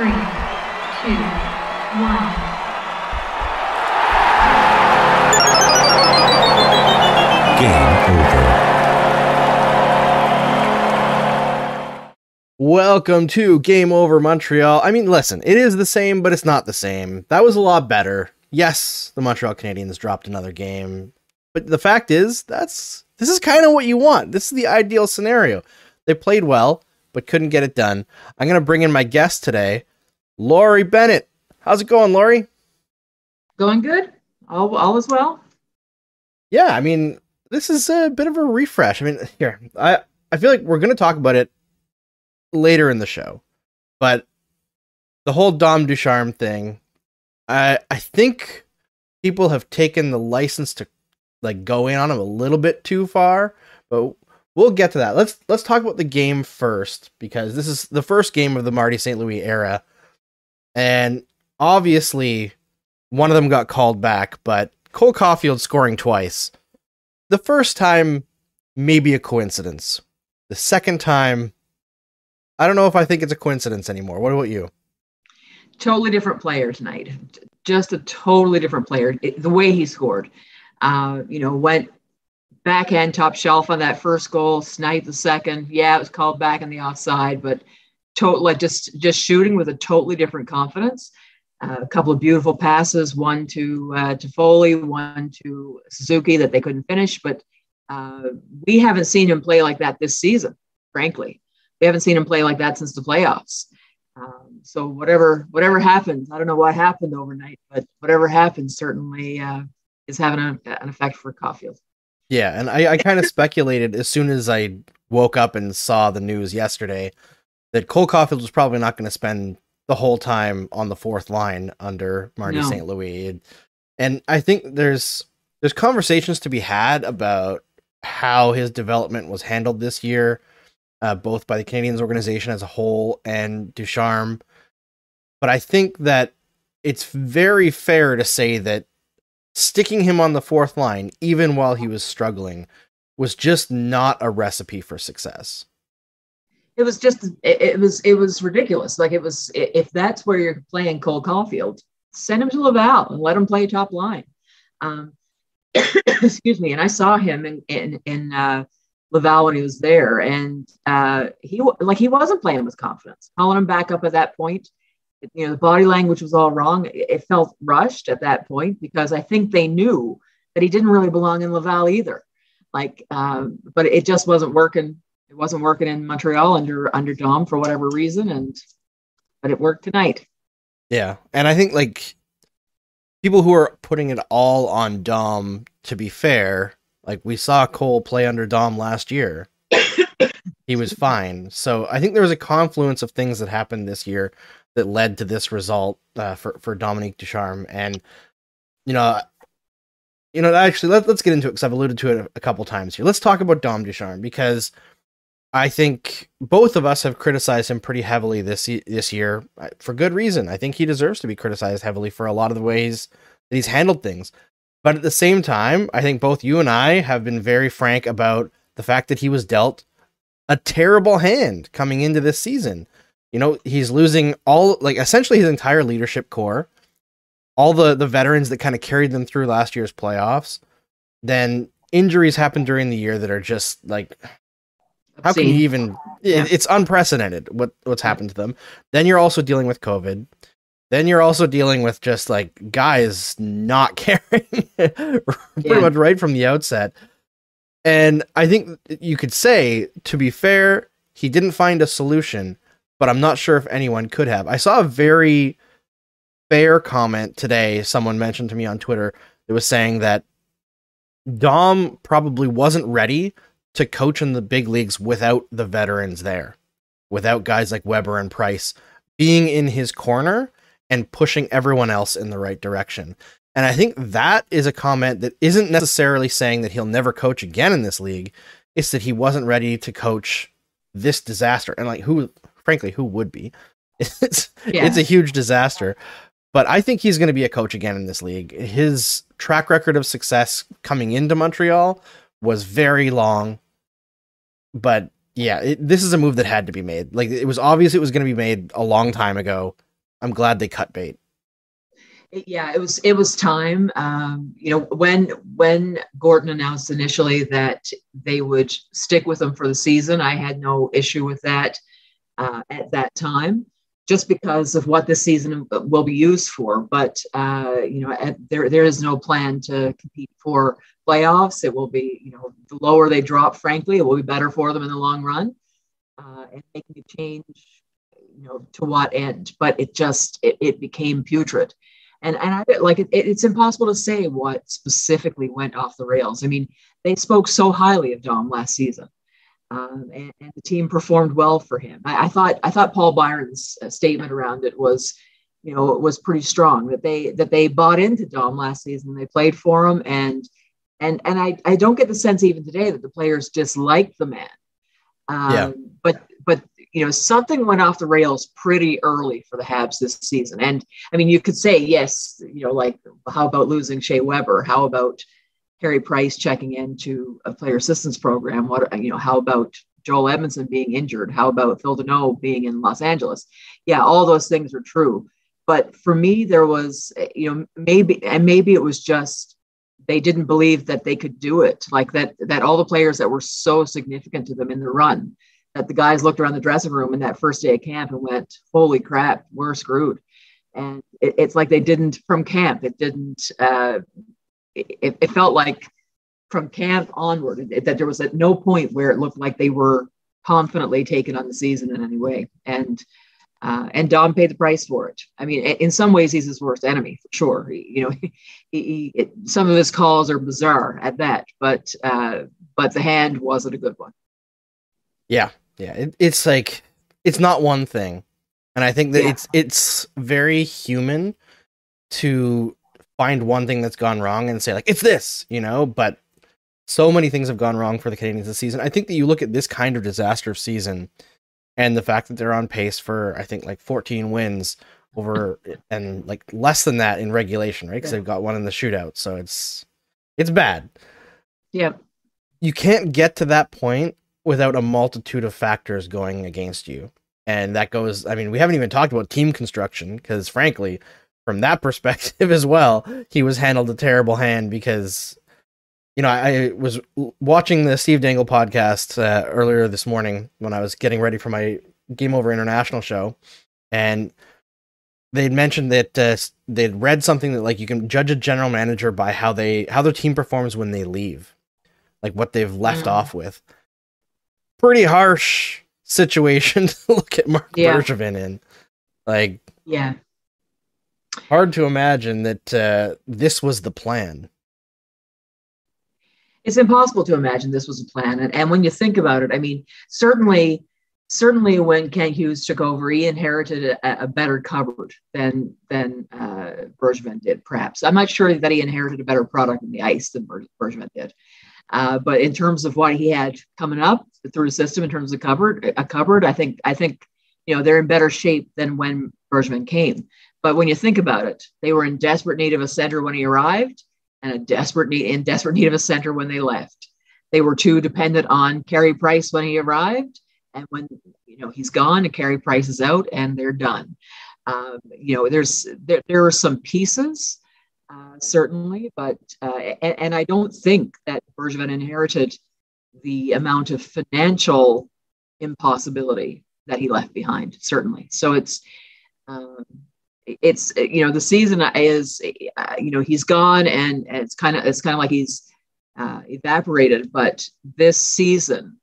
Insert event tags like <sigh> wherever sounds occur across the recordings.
three, two, one. Game over. Welcome to Game Over Montreal. I mean, listen, it is the same, but it's not the same. That was a lot better. Yes, the Montreal Canadiens dropped another game, but the fact is, that's this is kind of what you want. This is the ideal scenario. They played well, but couldn't get it done. I'm gonna bring in my guest today, Laurie Bennett. How's it going, Laurie? Going good? All, all is well? Yeah, I mean, this is a bit of a refresh. I mean, here, I I feel like we're gonna talk about it later in the show, but the whole Dom Ducharme thing, I I think people have taken the license to like go in on him a little bit too far, but we'll get to that. Let's let's talk about the game first because this is the first game of the Marty St. Louis era, and obviously one of them got called back, but Cole Caufield scoring twice. The first time, maybe a coincidence. The second time, I don't know if I think it's a coincidence anymore. What about you? Totally different player tonight. Just a totally different player. It, the way he scored, uh, you know, went backhand top shelf on that first goal, sniped the second. Yeah, it was called back in the offside, but total like just just shooting with a totally different confidence. Uh, a couple of beautiful passes, one to uh, to Foley, one to Suzuki that they couldn't finish. But uh, we haven't seen him play like that this season. Frankly, we haven't seen him play like that since the playoffs. Um, so whatever whatever happens, I don't know what happened overnight, but whatever happens certainly uh, is having a, an effect for Caufield. Yeah, and I, I kind of speculated as soon as I woke up and saw the news yesterday that Cole Caufield was probably not going to spend the whole time on the fourth line under Marty No. St. Louis. And I think there's there's conversations to be had about how his development was handled this year, uh, both by the Canadians organization as a whole and Ducharme. But I think that it's very fair to say that sticking him on the fourth line, even while he was struggling, was just not a recipe for success. It was just it, it was it was ridiculous. Like it was if that's where you're playing Cole Caufield, send him to Laval and let him play top line. Um, <coughs> excuse me. And I saw him in in, in uh, Laval when he was there, and uh, he like he wasn't playing with confidence. Calling him back up at that point, you know, the body language was all wrong. It, felt rushed at that point because I think they knew that he didn't really belong in Laval either. Like, um, but it just wasn't working. It wasn't working in Montreal under under Dom for whatever reason, and but it worked tonight. Yeah, and I think like people who are putting it all on Dom, to be fair, like we saw Cole play under Dom last year. <coughs> he was fine. So I think there was a confluence of things that happened this year that led to this result uh, for for Dominique Ducharme, and you know, you know, actually, let, let's get into it because I've alluded to it a, a couple times here. Let's talk about Dom Ducharme because I think both of us have criticized him pretty heavily this this year uh, for good reason. I think he deserves to be criticized heavily for a lot of the ways that he's handled things. But at the same time, I think both you and I have been very frank about the fact that he was dealt a terrible hand coming into this season. You know, he's losing all like essentially his entire leadership core, all the the veterans that kind of carried them through last year's playoffs. Then injuries happen during the year that are just like how can you even Yeah. it, it's unprecedented what what's happened to them. Then you're also dealing with covid. Then you're also dealing with just like guys not <laughs> caring pretty Yeah. much right from the outset. And i think you could say to be fair he didn't find a solution but i'm not sure if anyone could have. I saw a very fair comment today someone mentioned to me on twitter that was saying that dom probably wasn't ready to coach in the big leagues without the veterans there, without guys like Weber and Price being in his corner and pushing everyone else in the right direction. And I think that is a comment that isn't necessarily saying that he'll never coach again in this league. It's that he wasn't ready to coach this disaster. And like who frankly, who would be? <laughs> It's Yeah. it's a huge disaster. But I think he's going to be a coach again in this league. His track record of success coming into Montreal was very long. But yeah, it, this is a move that had to be made. Like it was obvious it was going to be made a long time ago. I'm glad they cut bait. Yeah, it was it was time. Um, you know, when when Gordon announced initially that they would stick with him for the season, I had no issue with that uh, at that time, just because of what this season will be used for. But uh, you know, at, there there is no plan to compete for playoffs. It will be you know the lower they drop, frankly, it will be better for them in the long run. Uh, and making a change, you know, to what end? But it just it, it became putrid and and I like it, it's impossible to say what specifically went off the rails. I mean, they spoke so highly of Dom last season, um, and, and, the team performed well for him. I, I thought I thought Paul Byron's uh, statement around it was, you know, was pretty strong that they that they bought into Dom last season. They played for him, and and and I I don't get the sense even today that the players disliked the man. Um, Yeah. But but you know something went off the rails pretty early for the Habs this season. And I mean, you could say yes, you know, like how about losing Shea Weber? How about Carey Price checking into a player assistance program? What you know? How about Joel Edmundson being injured? How about Phil Danault being in Los Angeles? Yeah, all those things are true. But for me, there was, you know, maybe, and maybe it was just they didn't believe that they could do it. Like that, that all the players that were so significant to them in the run, that the guys looked around the dressing room in that first day of camp and went, "Holy crap, we're screwed." And it, it's like they didn't from camp. It didn't. Uh, it, it felt like from camp onward it- that there was at no point where it looked like they were confidently taken on the season in any way. And uh, and Dom paid the price for it. I mean, in some ways, he's his worst enemy for sure. He- you know, <laughs> he, he, it, some of his calls are bizarre at that, but uh, but the hand wasn't a good one. Yeah, yeah. It, it's like it's not one thing, and I think that Yeah. it's it's very human to find one thing that's gone wrong and say like it's this, you know. But so many things have gone wrong for the Canadians this season. I think that you look at this kind of disaster of season, and the fact that they're on pace for I think like 14 wins over <laughs> and like less than that in regulation, right? Because Yeah. they've got one in the shootout, so it's it's bad Yeah, you can't get to that point without a multitude of factors going against you. And that goes, I mean, we haven't even talked about team construction because, frankly, from that perspective <laughs> as well, he was handled a terrible hand because, you know, I, I was watching the Steve Dangle podcast uh, earlier this morning when I was getting ready for my Game Over International show. And they'd mentioned that uh, they'd read something that like you can judge a general manager by how they how their team performs when they leave like what they've left Mm. off with. Pretty harsh situation <laughs> to look at Marc Yeah. Bergevin in. Like yeah. Hard to imagine that uh, this was the plan. it's impossible to imagine this was a plan. And, and when you think about it, I mean, certainly, certainly when Kent Hughes took over, he inherited a, a better cupboard than than uh, Bergevin did. Perhaps I'm not sure that he inherited a better product in the ice than Ber- Bergevin did. Uh, but in terms of what he had coming up through the system, in terms of cupboard, a cupboard, I think I think you know they're in better shape than when Bergevin came. But when you think about it, they were in desperate need of a center when he arrived and a desperate need in desperate need of a center when they left. They were too dependent on Carey Price when he arrived, and when you know he's gone and Carey Price is out, and they're done. Um, you know, there's there, there are some pieces uh, certainly, but uh, and, and I don't think that Bergevin inherited the amount of financial impossibility that he left behind. Certainly, so it's. Um, it's you know the season is uh, you know he's gone and, it's kind of it's kind of like he's uh, evaporated but this season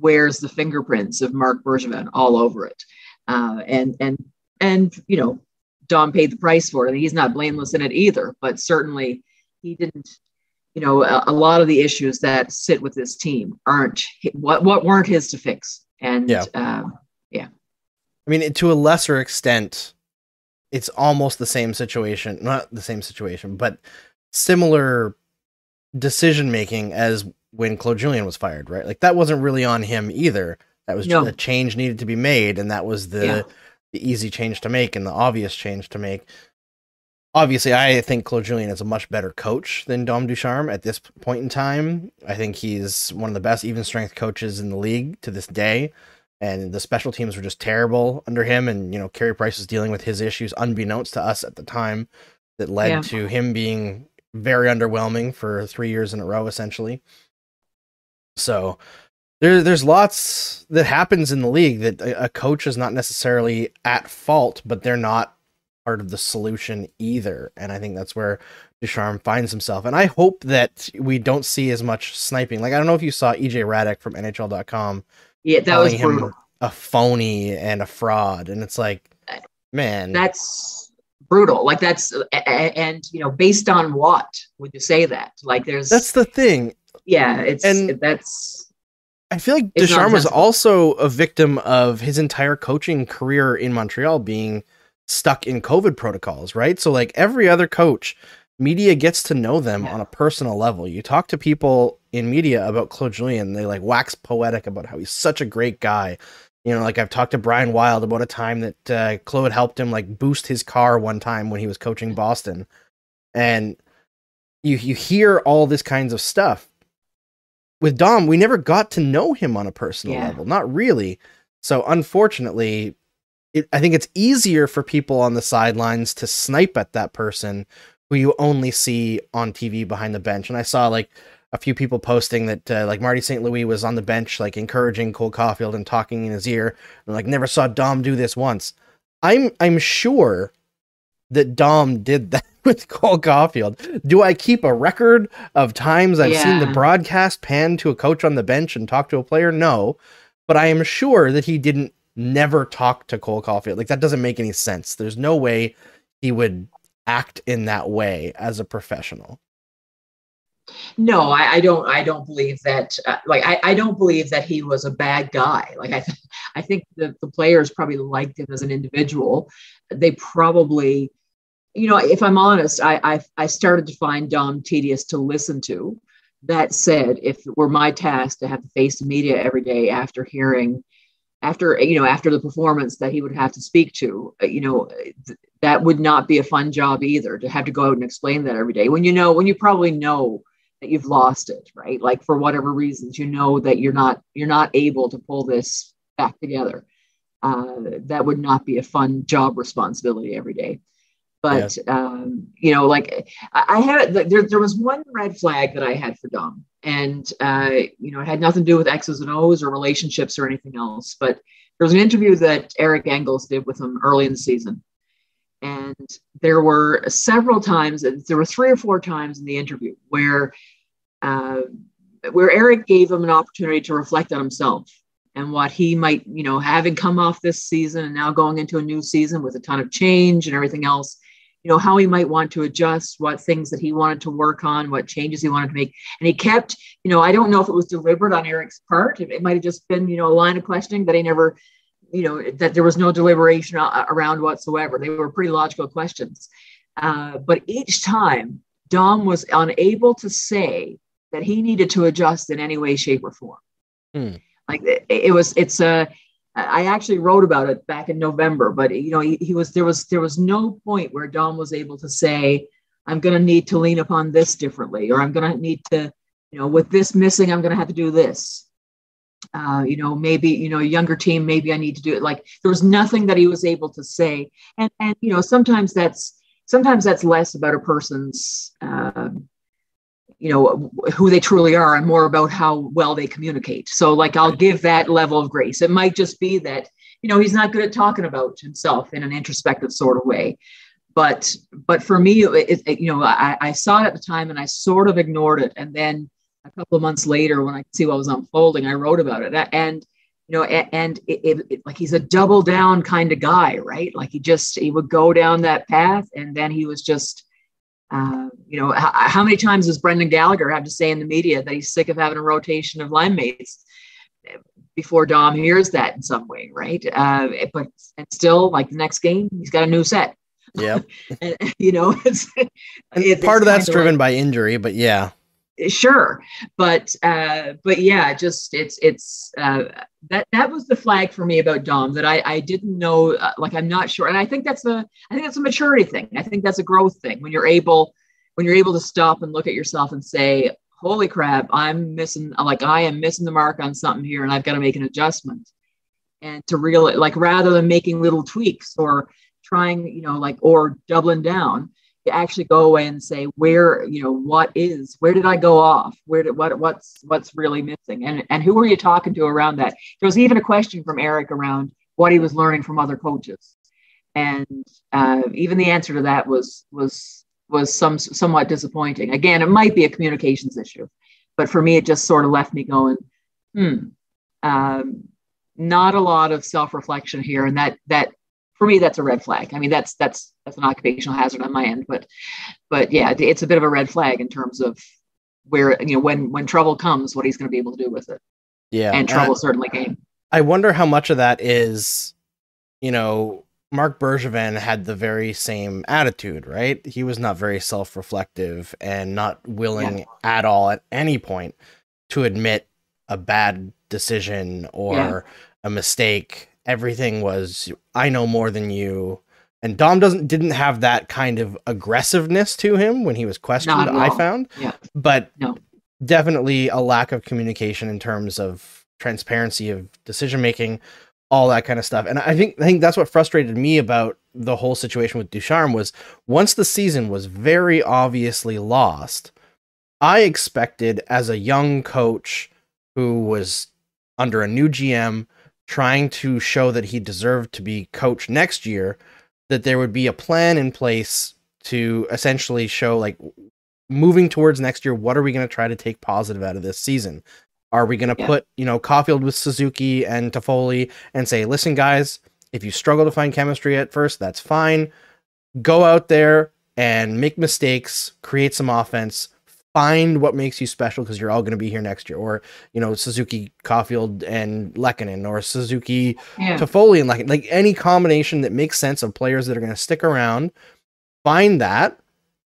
wears the fingerprints of Marc Bergevin all over it. Uh, and and and you know Dom paid the price for it. And he's not blameless in it either but certainly he didn't you know a, a lot of the issues that sit with this team aren't what what weren't his to fix. And Yeah. um, I mean, to a lesser extent, it's almost the same situation. Not the same situation, but similar decision making as when Claude Julien was fired, right? Like that wasn't really on him either. That was just No. a change needed to be made, and that was the Yeah. the easy change to make and the obvious change to make. Obviously, I think Claude Julien is a much better coach than Dom Ducharme at this point in time. I think he's one of the best even strength coaches in the league to this day. And the special teams were just terrible under him. And you know, Carey Price was dealing with his issues unbeknownst to us at the time, that led Yeah. to him being very underwhelming for three years in a row, essentially. So there, there's lots that happens in the league that a, a coach is not necessarily at fault, but they're not part of the solution either. And I think that's where Ducharme finds himself. And I hope that we don't see as much sniping. Like I don't know if you saw EJ Hradek from NHL.com Yeah, that was brutal. a phony and a fraud, and it's like, uh, man, That's brutal. Like that's uh, a- and you know, based on what would you say that? Like there's that's the thing. yeah, it's and- that's I feel like Ducharme was also a victim of his entire coaching career in Montreal being stuck in COVID protocols, right? So like every other coach, media gets to know them Yeah. on a personal level. You talk to people in media about Claude Julien, they like wax poetic about how he's such a great guy. You know, like I've talked to Brian Wilde about a time that uh, Claude helped him like boost his car one time when he was coaching Boston, and you you hear all this kinds of stuff. With Dom, we never got to know him on a personal Yeah. level, not really. So unfortunately, it, I think it's easier for people on the sidelines to snipe at that person who you only see on TV behind the bench. And I saw like a few people posting that uh, like Marty St. Louis was on the bench, like encouraging Cole Caufield and talking in his ear, and like never saw Dom do this once. I'm I'm sure that Dom did that <laughs> with Cole Caufield. Do I keep a record of times I've seen the broadcast pan to a coach on the bench and talk to a player? No, but I am sure that he didn't never talk to Cole Caufield. Like that doesn't make any sense. There's no way he would act in that way as a professional. No, I, I don't I don't believe that uh, like I, I don't believe that he was a bad guy. Like I th- <laughs> I think the, the players probably liked him as an individual. They probably you know, if I'm honest, I, I I started to find Dom tedious to listen to. That said, if it were my task to have to face the media every day after hearing, after you know, after the performance that he would have to speak to, uh, you know, th- that would not be a fun job either to have to go out and explain that every day. When you know, when you probably know that you've lost it, right? Like for whatever reasons, you know that you're not you're not able to pull this back together. Uh, that would not be a fun job responsibility every day but um, you know, like I, I had there, there was one red flag that I had for Dom, and uh, you know, it had nothing to do with X's and O's or relationships or anything else. But there was an interview that Eric Engels did with him early in the season, and there were several times, there were three or four times in the interview where uh, where Eric gave him an opportunity to reflect on himself and what he might, you know, having come off this season and now going into a new season with a ton of change and everything else, you know, how he might want to adjust, what things that he wanted to work on, what changes he wanted to make. And he kept, you know, I don't know if it was deliberate on Eric's part. It, it might have just been, you know, a line of questioning that he never, you know, that there was no deliberation around whatsoever. They were pretty logical questions. Uh, but each time, Dom was unable to say that he needed to adjust in any way, shape, or form. Hmm. Like it, it was, it's a. I actually wrote about it back in November, but you know, he, he was there was there was no point where Dom was able to say, "I'm going to need to lean upon this differently," or "I'm going to need to, you know, with this missing, I'm going to have to do this." Uh, you know, maybe you know, younger team, maybe I need to do it. Like there was nothing that he was able to say, and and you know, sometimes that's sometimes that's less about a person's. Uh, you know who they truly are and more about how well they communicate. So like i'll give that level of grace. It might just be that you know he's not good at talking about himself in an introspective sort of way. But but for me it, it, you know I, I saw it at the time and i sort of ignored it. And then a couple of months later when i could see what was unfolding i wrote about it and you know and, it, it, it, like he's a double down kind of guy right like he just he would go down that path and then he was just uh, you know, how, how many times does Brendan Gallagher have to say in the media that he's sick of having a rotation of line mates before Dom hears that in some way, right? Uh, but and still, like the next game, he's got a new set. Yeah. <laughs> you know, <laughs> it's, it's Part of that's driven like- by injury, but yeah. Sure but uh but yeah just it's it's uh that that was the flag for me about dom that i i didn't know uh, like i'm not sure and i think that's a i think that's a maturity thing. I think that's a growth thing. When you're able when you're able to stop and look at yourself and say holy crap i'm missing like i am missing the mark on something here and i've got to make an adjustment. And to real like rather than making little tweaks or trying, you know, like or doubling down, to actually go away and say where, you know, what is, where did I go off? Where did what what's what's really missing? And and who are you talking to around that? There was even a question from Eric around what he was learning from other coaches. And uh, even the answer to that was was was some somewhat disappointing. Again, it might be a communications issue, but for me, it just sort of left me going, hmm, um, not a lot of self reflection here, and that that for me that's a red flag. I mean, that's that's that's an occupational hazard on my end, but but yeah, it's a bit of a red flag in terms of where you know when when trouble comes, what he's going to be able to do with it. Yeah, and trouble certainly came. I wonder how much of that is, you know, mark Bergevin had the very same attitude, right? He was not very self reflective and not willing yeah. at all at any point to admit a bad decision or yeah. a mistake. Everything was, I know more than you. And Dom doesn't didn't have that kind of aggressiveness to him when he was questioned, I found. Yeah. But no. definitely a lack of communication in terms of transparency of decision making all that kind of stuff. And I think I think that's what frustrated me about the whole situation with Ducharme was once the season was very obviously lost, I expected as a young coach who was under a new GM trying to show that he deserved to be coach next year that there would be a plan in place to essentially show like moving towards next year what are we going to try to take positive out of this season are we going to yeah. put, you know, Caufield with Suzuki and Toffoli and say, listen, guys, if you struggle to find chemistry at first, that's fine. Go out there and make mistakes, create some offense, find what makes you special because you're all going to be here next year. Or, you know, Suzuki, Caufield, and Lehkonen, or Suzuki, yeah. Toffoli, and Lehkonen. Like any combination that makes sense of players that are going to stick around, find that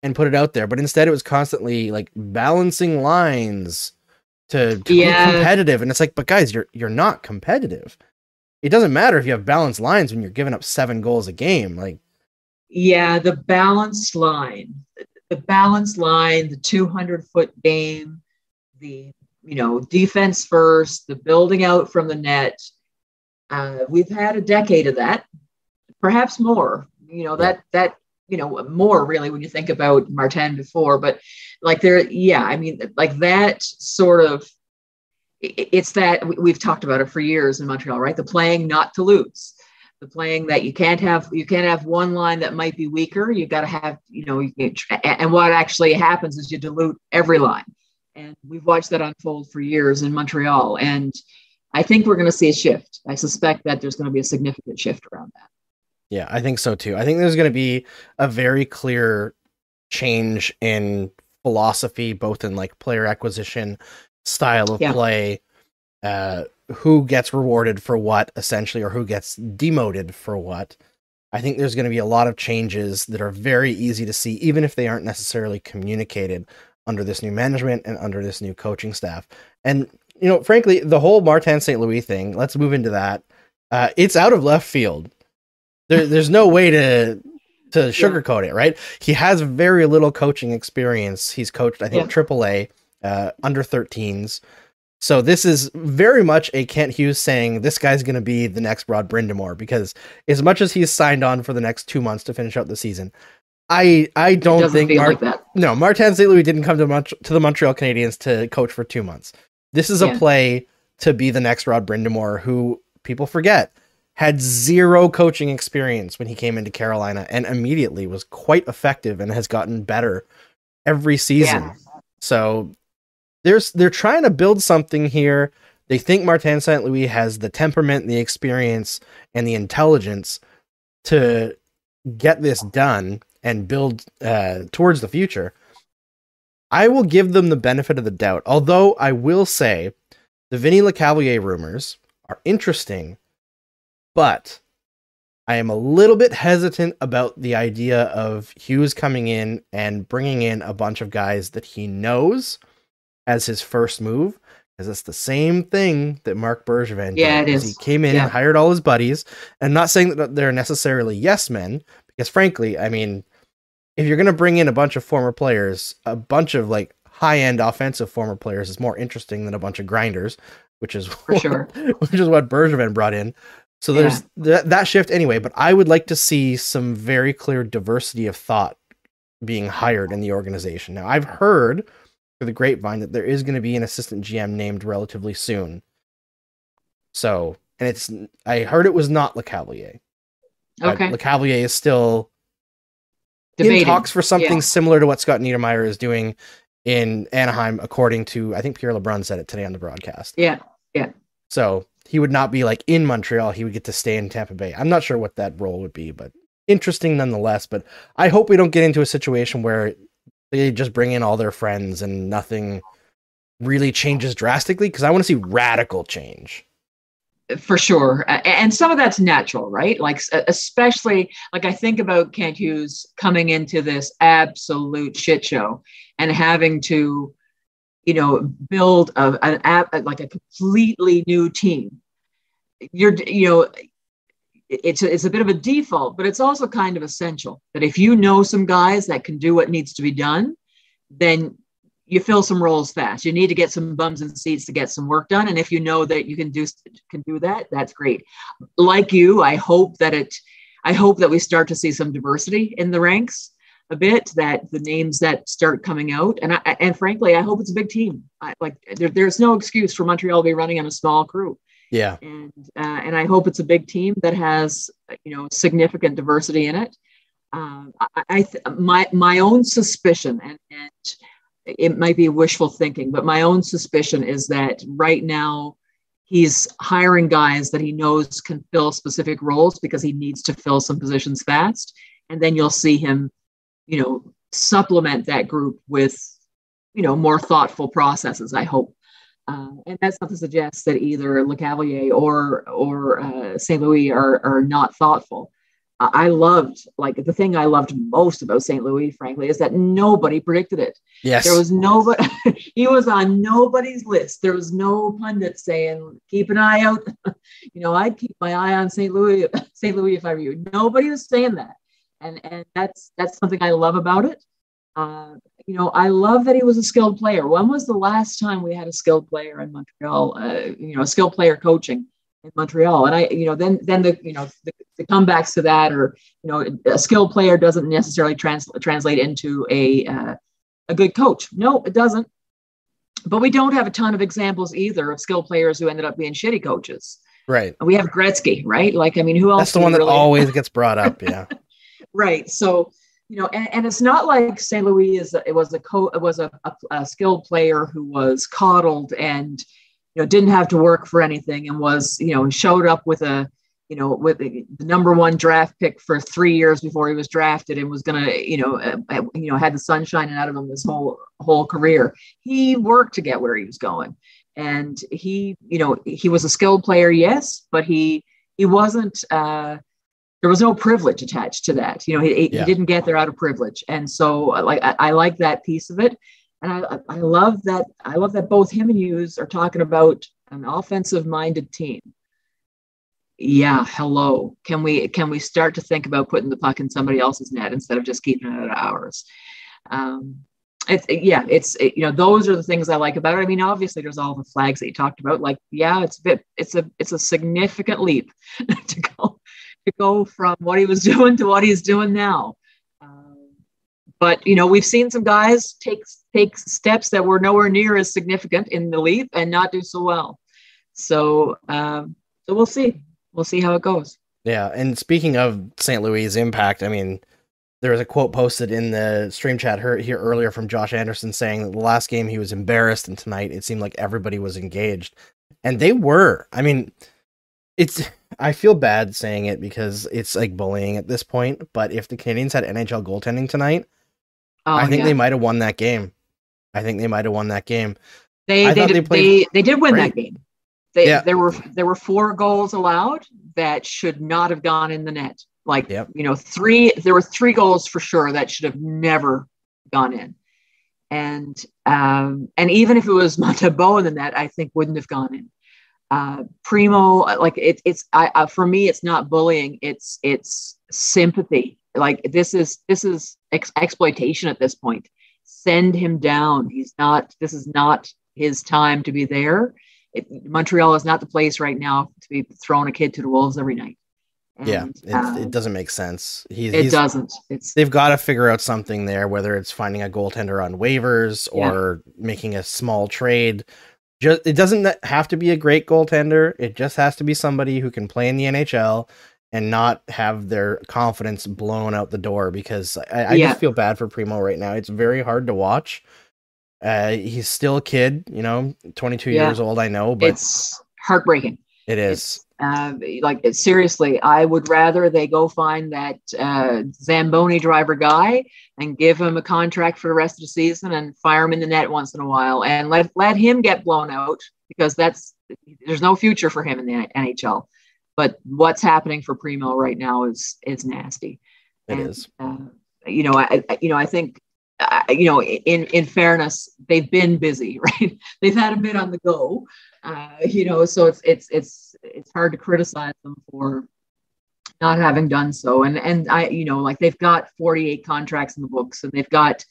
and put it out there. But instead, it was constantly like balancing lines to, to yeah. be competitive. And it's like, but guys, you're you're not competitive. It doesn't matter if you have balanced lines when you're giving up seven goals a game. Like, yeah, the balanced line, the balanced line, the 200 foot game, the you know defense first, the building out from the net. Uh, we've had a decade of that, perhaps more. You know that that you know more really when you think about Martin before, but like there yeah i mean like that sort of it's that we've talked about it for years in montreal right the playing not to lose the playing that you can't have you can't have one line that might be weaker. You've got to have you know and what actually happens is you dilute every line. And we've watched that unfold for years in montreal and i think we're going to see a shift. I suspect that there's going to be a significant shift around that. Yeah i think so too. I think there's going to be a very clear change in philosophy, both in like player acquisition, style of yeah. play, uh, who gets rewarded for what essentially, or who gets demoted for what. I think there's going to be a lot of changes that are very easy to see, even if they aren't necessarily communicated under this new management and under this new coaching staff. And, you know, frankly, the whole Martin St. Louis thing, let's move into that. Uh, it's out of left field. There, there's no way to to sugarcoat yeah. it, right? He has very little coaching experience. He's coached, I think, yeah. AAA, uh, under 13s. So this is very much a Kent Hughes saying this guy's going to be the next Rod Brind'Amour because as much as he's signed on for the next two months to finish out the season, I I don't think Mar- like that. no Martin St. Louis didn't come to Mont- to the Montreal Canadiens to coach for two months. This is a yeah. play to be the next Rod Brind'Amour, who people forget had zero coaching experience when he came into Carolina and immediately was quite effective and has gotten better every season. Yeah. So there's they're trying to build something here. They think Martin St. Louis has the temperament, the experience, and the intelligence to get this done and build uh, towards the future. I will give them the benefit of the doubt, although I will say the Vinny Lecavalier rumors are interesting but I am a little bit hesitant about the idea of Hughes coming in and bringing in a bunch of guys that he knows as his first move. Because it's the same thing that Marc Bergevin yeah, did. It is. He came in yeah. and hired all his buddies. And not saying that they're necessarily yes men, because frankly, I mean, if you're going to bring in a bunch of former players, a bunch of like high end offensive former players is more interesting than a bunch of grinders. which is For sure. <laughs> which is what Bergevin brought in. So there's that that shift anyway. But I would like to see some very clear diversity of thought being hired in the organization. Now I've heard through the grapevine that there is going to be an assistant GM named relatively soon. So and it's I heard it was not LeCavalier. Okay. LeCavalier is still in talks for something Yeah. similar to what Scott Niedermayer is doing in Anaheim, according to I think Pierre LeBrun said it today on the broadcast. Yeah. Yeah. So he would not be like in Montreal. He would get to stay in Tampa Bay. I'm not sure what that role would be, but interesting nonetheless. But I hope we don't get into a situation where they just bring in all their friends and nothing really changes drastically? Because I want to see radical change. for sure. And some of that's natural right? Like especially like i think about kent hughes coming into this absolute shit show and having to you know build a, an app like a completely new team. You're you know it's a, it's a bit of a default but it's also kind of essential that if you know some guys that can do what needs to be done then you fill some roles fast. You need to get some bums and seats to get some work done. And if you know that you can do can do that, that's great. Like you, I hope that it I hope that we start to see some diversity in the ranks a bit, that the names that start coming out. And I, and frankly, I hope it's a big team. I, like there, there's no excuse for Montreal to be running on a small crew. Yeah. And uh, and I hope it's a big team that has you know significant diversity in it. Um, I, I th- my my own suspicion and and it might be wishful thinking, but my own suspicion is that right now he's hiring guys that he knows can fill specific roles because he needs to fill some positions fast. And then you'll see him, you know, supplement that group with, you know, more thoughtful processes, I hope. Uh, and that's not to suggest that either Le Cavalier or or uh, St. Louis are, are not thoughtful. I loved, like, the thing I loved most about St. Louis, frankly, is that nobody predicted it. Yes. There was nobody, <laughs> he was on nobody's list. There was no pundit saying, keep an eye out. <laughs> you know, I'd keep my eye on St. Louis, <laughs> St. Louis if I were you. Nobody was saying that. And, and that's, that's something I love about it. Uh, you know, I love that he was a skilled player. When was the last time we had a skilled player in Montreal? Uh, you know, a skilled player coaching in Montreal. And I, you know, then, then the, you know, the, the comebacks to that, or, you know, a skilled player doesn't necessarily trans- translate into a, uh, a good coach. No, it doesn't. But we don't have a ton of examples either of skilled players who ended up being shitty coaches. right. We have Gretzky, right? Like, I mean, who else? That's the one that really- always gets brought up. Yeah. <laughs> right. So, you know, and, and it's not like St. Louis is a, it was a co it was a, a, a skilled player who was coddled and you know didn't have to work for anything and was you know showed up with a you know with the, number one draft pick for three years before he was drafted and was gonna you know uh, uh, you know had the sun shining out of him his whole whole career. He worked to get where he was going, and he you know he was a skilled player, yes, but he he wasn't. Uh, there was no privilege attached to that. You know, he, Yeah. he didn't get there out of privilege, and so uh, like I, I like that piece of it, and I I love that I love that both him and Hughes are talking about an offensive minded team. Yeah, hello. Can we can we start to think about putting the puck in somebody else's net instead of just keeping it at ours? Um, it's yeah, it's it- you know those are the things I like about it. I mean, obviously there's all the flags that you talked about. Like, yeah, it's a bit it's a it's a significant leap <laughs> to go to go from what he was <laughs> doing to what he's doing now. Um, but you know, we've seen some guys take take steps that were nowhere near as significant in the leap and not do so well. So um, so we'll see. We'll see how it goes. Yeah, and speaking of St. Louis' impact, I mean, there was a quote posted in the stream chat here, here earlier from Josh Anderson saying that the last game he was embarrassed, and tonight it seemed like everybody was engaged, and they were. I mean, it's. I feel bad saying it because it's like bullying at this point, but if the Canadians had NHL goaltending tonight, Oh, I think yeah. they might have won that game. I think they might have won that game. They I they did, they they, they did win great. that game. They, Yeah. There were there were four goals allowed that should not have gone in the net. Like Yep. you know, three there were three goals for sure that should have never gone in. And um, and even if it was Montembeault in the net, I think wouldn't have gone in. Uh, Primeau, like it, it's I, I for me, it's not bullying. It's it's sympathy. Like this is this is ex- exploitation at this point. Send him down. He's not. This is not his time to be there. it, Montreal is not the place right now to be throwing a kid to the wolves every night. yeah, it, uh, it doesn't make sense. He's, it he's doesn't. It's they've got to figure out something there, whether it's finding a goaltender on waivers Yeah. or making a small trade. Just it doesn't have to be a great goaltender. It just has to be somebody who can play in the NHL and not have their confidence blown out the door. Because I, I Yeah. just feel bad for Primeau right now. It's very hard to watch. Uh, he's still a kid, you know, 22 Yeah. years old. I know, but it's heartbreaking. It is. Uh, like seriously, I would rather they go find that uh, Zamboni driver guy and give him a contract for the rest of the season and fire him in the net once in a while and let let him get blown out because that's there's no future for him in the NHL. But what's happening for Primeau right now is is nasty. It And, is. Uh, you know, I, I- you know, I think, uh, you know, in in fairness, they've been busy, <laughs> right? they've had a bit on the go, uh, you know, so it's it's it's it's hard to criticize them for not having done so. And and I, you know, like they've got 48 contracts in the books, and they've got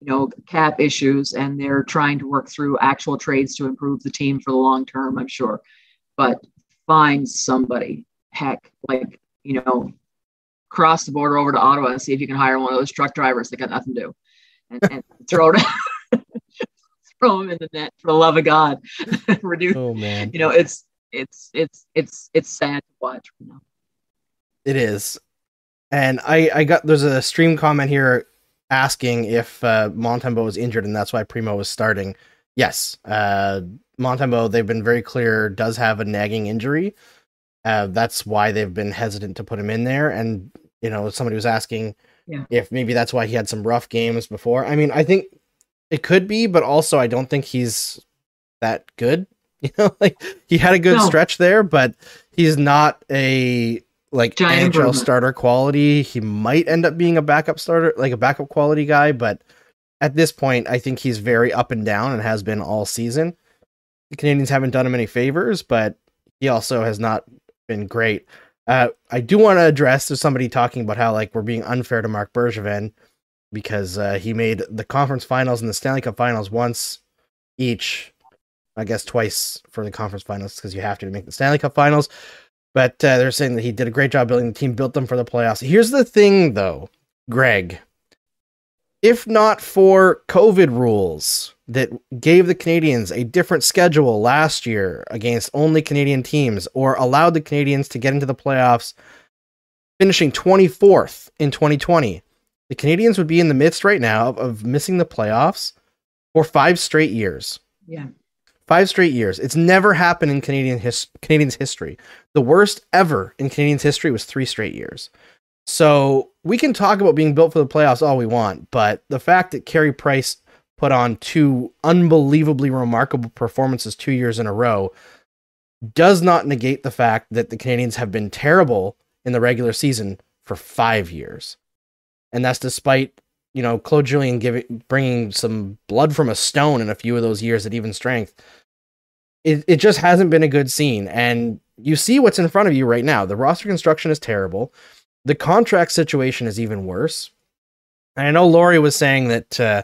you know cap issues, and they're trying to work through actual trades to improve the team for the long term. I'm sure, but find somebody, heck, like you know cross the border over to Ottawa and see if you can hire one of those truck drivers that got nothing to do and, and throw it <laughs> throw them in the net for the love of God. <laughs> Reduce, Oh man. you know, it's it's it's it's it's sad to watch. You know. It is. And I, I got there's a stream comment here asking if uh, Montembeault is injured and that's why Primeau is starting. Yes, uh, Montembeault they've been very clear does have a nagging injury. Uh, that's why they've been hesitant to put him in there. And you know, somebody was asking Yeah. if maybe that's why he had some rough games before. I mean, I think it could be, but also I don't think he's that good. <laughs> You know, like he had a good No. stretch there, but he's not a like Giant NHL starter quality. He might end up being a backup starter, like a backup quality guy, but at this point, I think he's very up and down and has been all season. The Canadians haven't done him any favors, but he also has not been great. Uh, I do want to address there's somebody talking about how like we're being unfair to Marc Bergevin because uh, he made the conference finals and the Stanley Cup finals once each. I guess twice for the conference finals because you have to to make the Stanley Cup finals. But uh, they're saying that he did a great job building the team, built them for the playoffs. Here's the thing, though, Greg. If not for COVID rules that gave the Canadians a different schedule last year against only Canadian teams or allowed the Canadians to get into the playoffs, finishing 24th in 2020, the Canadians would be in the midst right now of, of missing the playoffs for five straight years. Yeah. Five straight years. It's never happened in Canadian his- Canadians history. The worst ever in Canadians history was three straight years. So we can talk about being built for the playoffs all we want, but the fact that Carey Price put on two unbelievably remarkable performances two years in a row does not negate the fact that the Canadians have been terrible in the regular season for five years, and that's despite you know Claude Julien giving bringing some blood from a stone in a few of those years at even strength. It it just hasn't been a good scene, and you see what's in front of you right now. The roster construction is terrible. The contract situation is even worse. And I know Laurie was saying that uh,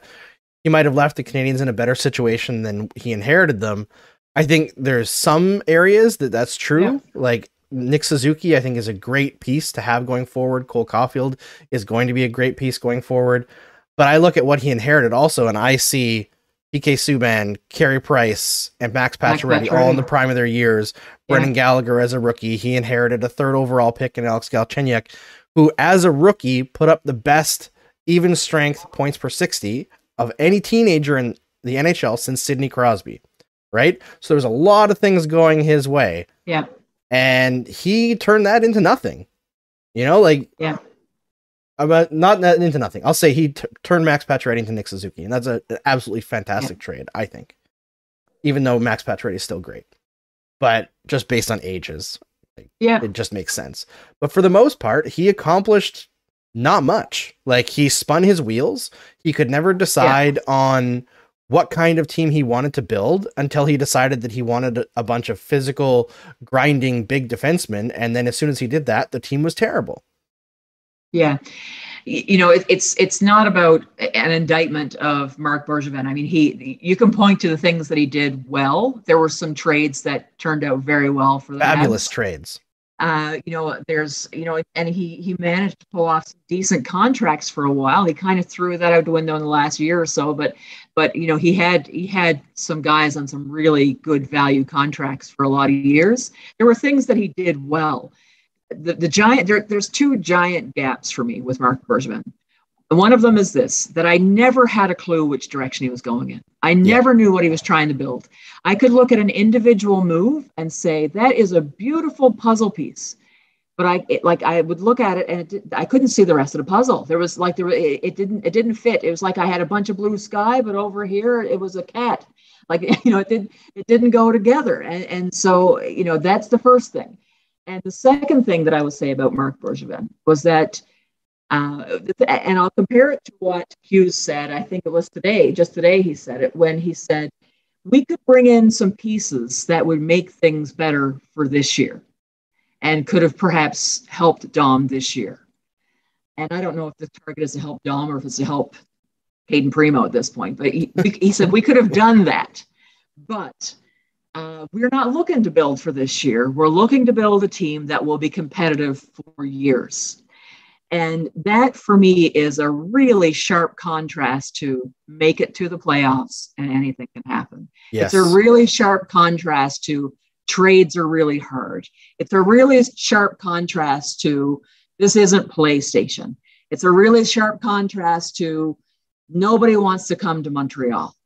he might have left the Canadians in a better situation than he inherited them. I think there's some areas that that's true. Yeah. Like Nick Suzuki, I think is a great piece to have going forward. Cole Caufield is going to be a great piece going forward. But I look at what he inherited also, and I see PK Subban, Carey Price, and Max Pacioretty all in the prime of their years. Yeah. Brendan Gallagher as a rookie, he inherited a third overall pick in Alex Galchenyuk, who as a rookie put up the best even strength points per 60 of any teenager in the NHL since Sidney Crosby, right? So there was a lot of things going his way, Yeah. and he turned that into nothing. You know, like Yeah. Uh, about not that into nothing. I'll say he t- turned Max Pacioretty into Nick Suzuki, and that's a, an absolutely fantastic trade, I think. Even though Max Pacioretty is still great, but just based on ages, Yeah. it just makes sense. But for the most part, he accomplished not much. Like he spun his wheels. He could never decide on what kind of team he wanted to build until he decided that he wanted a- bunch of physical, grinding big defensemen. And then as soon as he did that, the team was terrible. Yeah. You know, it, it's it's not about an indictment of Marc Bergevin. I mean, he you can point to the things that he did well. There were some trades that turned out very well for the Fabulous trades. Uh, you know, there's you know, and he he managed to pull off some decent contracts for a while. He kind of threw that out the window in the last year or so, but but you know, he had he had some guys on some really good value contracts for a lot of years. There were things that he did well the, the giant there, there's two giant gaps for me with Marc Bergevin. One of them is this that I never had a clue which direction he was going in. I never knew what he was trying to build. I could look at an individual move and say that is a beautiful puzzle piece. But I it, like I would look at it and it did, I couldn't see the rest of the puzzle. There was like there it, it didn't it didn't fit. It was like I had a bunch of blue sky, but over here it was a cat. Like <laughs> you know it did it didn't go together. And and so you know that's the first thing. And the second thing that I would say about Marc Bergevin was that, uh, and I'll compare it to what Hughes said. I think it was today, just today, he said it when he said, we could bring in some pieces that would make things better for this year and could have perhaps helped Dom this year. And I don't know if the target is to help Dom or if it's to help Hayden Primeau at this point, but he, <laughs> he said we could have done that. But uh, we're not looking to build for this year. We're looking to build a team that will be competitive for years. And that for me is a really sharp contrast to make it to the playoffs and anything can happen. Yes. It's a really sharp contrast to trades are really hard. It's a really sharp contrast to this isn't PlayStation. It's a really sharp contrast to nobody wants to come to Montreal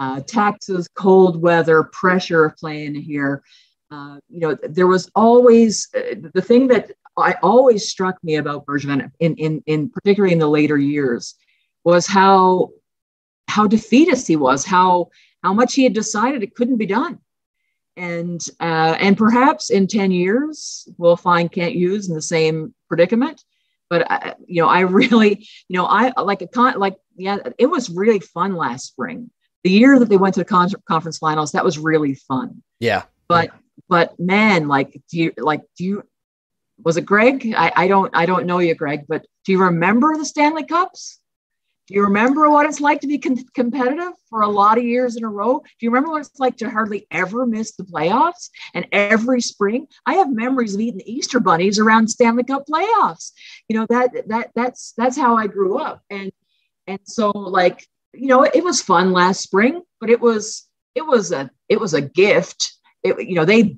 uh, taxes, cold weather, pressure of playing here. Uh, you know, there was always uh, the thing that I always struck me about Bergevin, in, in, in particularly in the later years, was how how defeatist he was, how how much he had decided it couldn't be done, and uh, and perhaps in ten years we'll find Kent Hughes in the same predicament. But I, you know, I really, you know, I like a con like yeah, it was really fun last spring the year that they went to the con- conference finals, that was really fun. Yeah. But but man, like do you like do you was it Greg? I, I don't I don't know you, Greg, but do you remember the Stanley Cups? Do you remember what it's like to be competitive for a lot of years in a row? Do you remember what it's like to hardly ever miss the playoffs? And every spring, I have memories of eating Easter bunnies around Stanley Cup playoffs. You know that that that's that's how I grew up, and and so like you know it, was fun last spring but it was it was a it was a gift it, you know they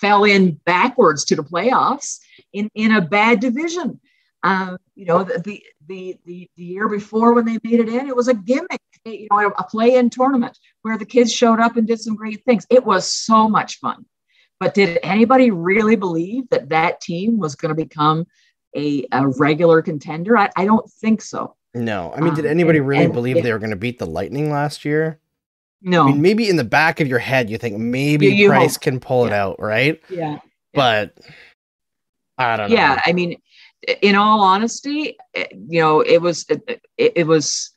fell in backwards to the playoffs in in a bad division. Uh, you know the, the the the year before when they made it in it was a gimmick you know a play-in tournament where the kids showed up and did some great things. It was so much fun. But did anybody really believe that that team was going to become a, a regular contender? I, I don't think so. No. I mean, did Um, anybody really and- believe they were going to beat the Lightning last year? No I mean, maybe in the back of your head, you think maybe You- you Price hope. can pull it out, right? yeah But I don't know. yeah i mean in all honesty you know it was it, it, it was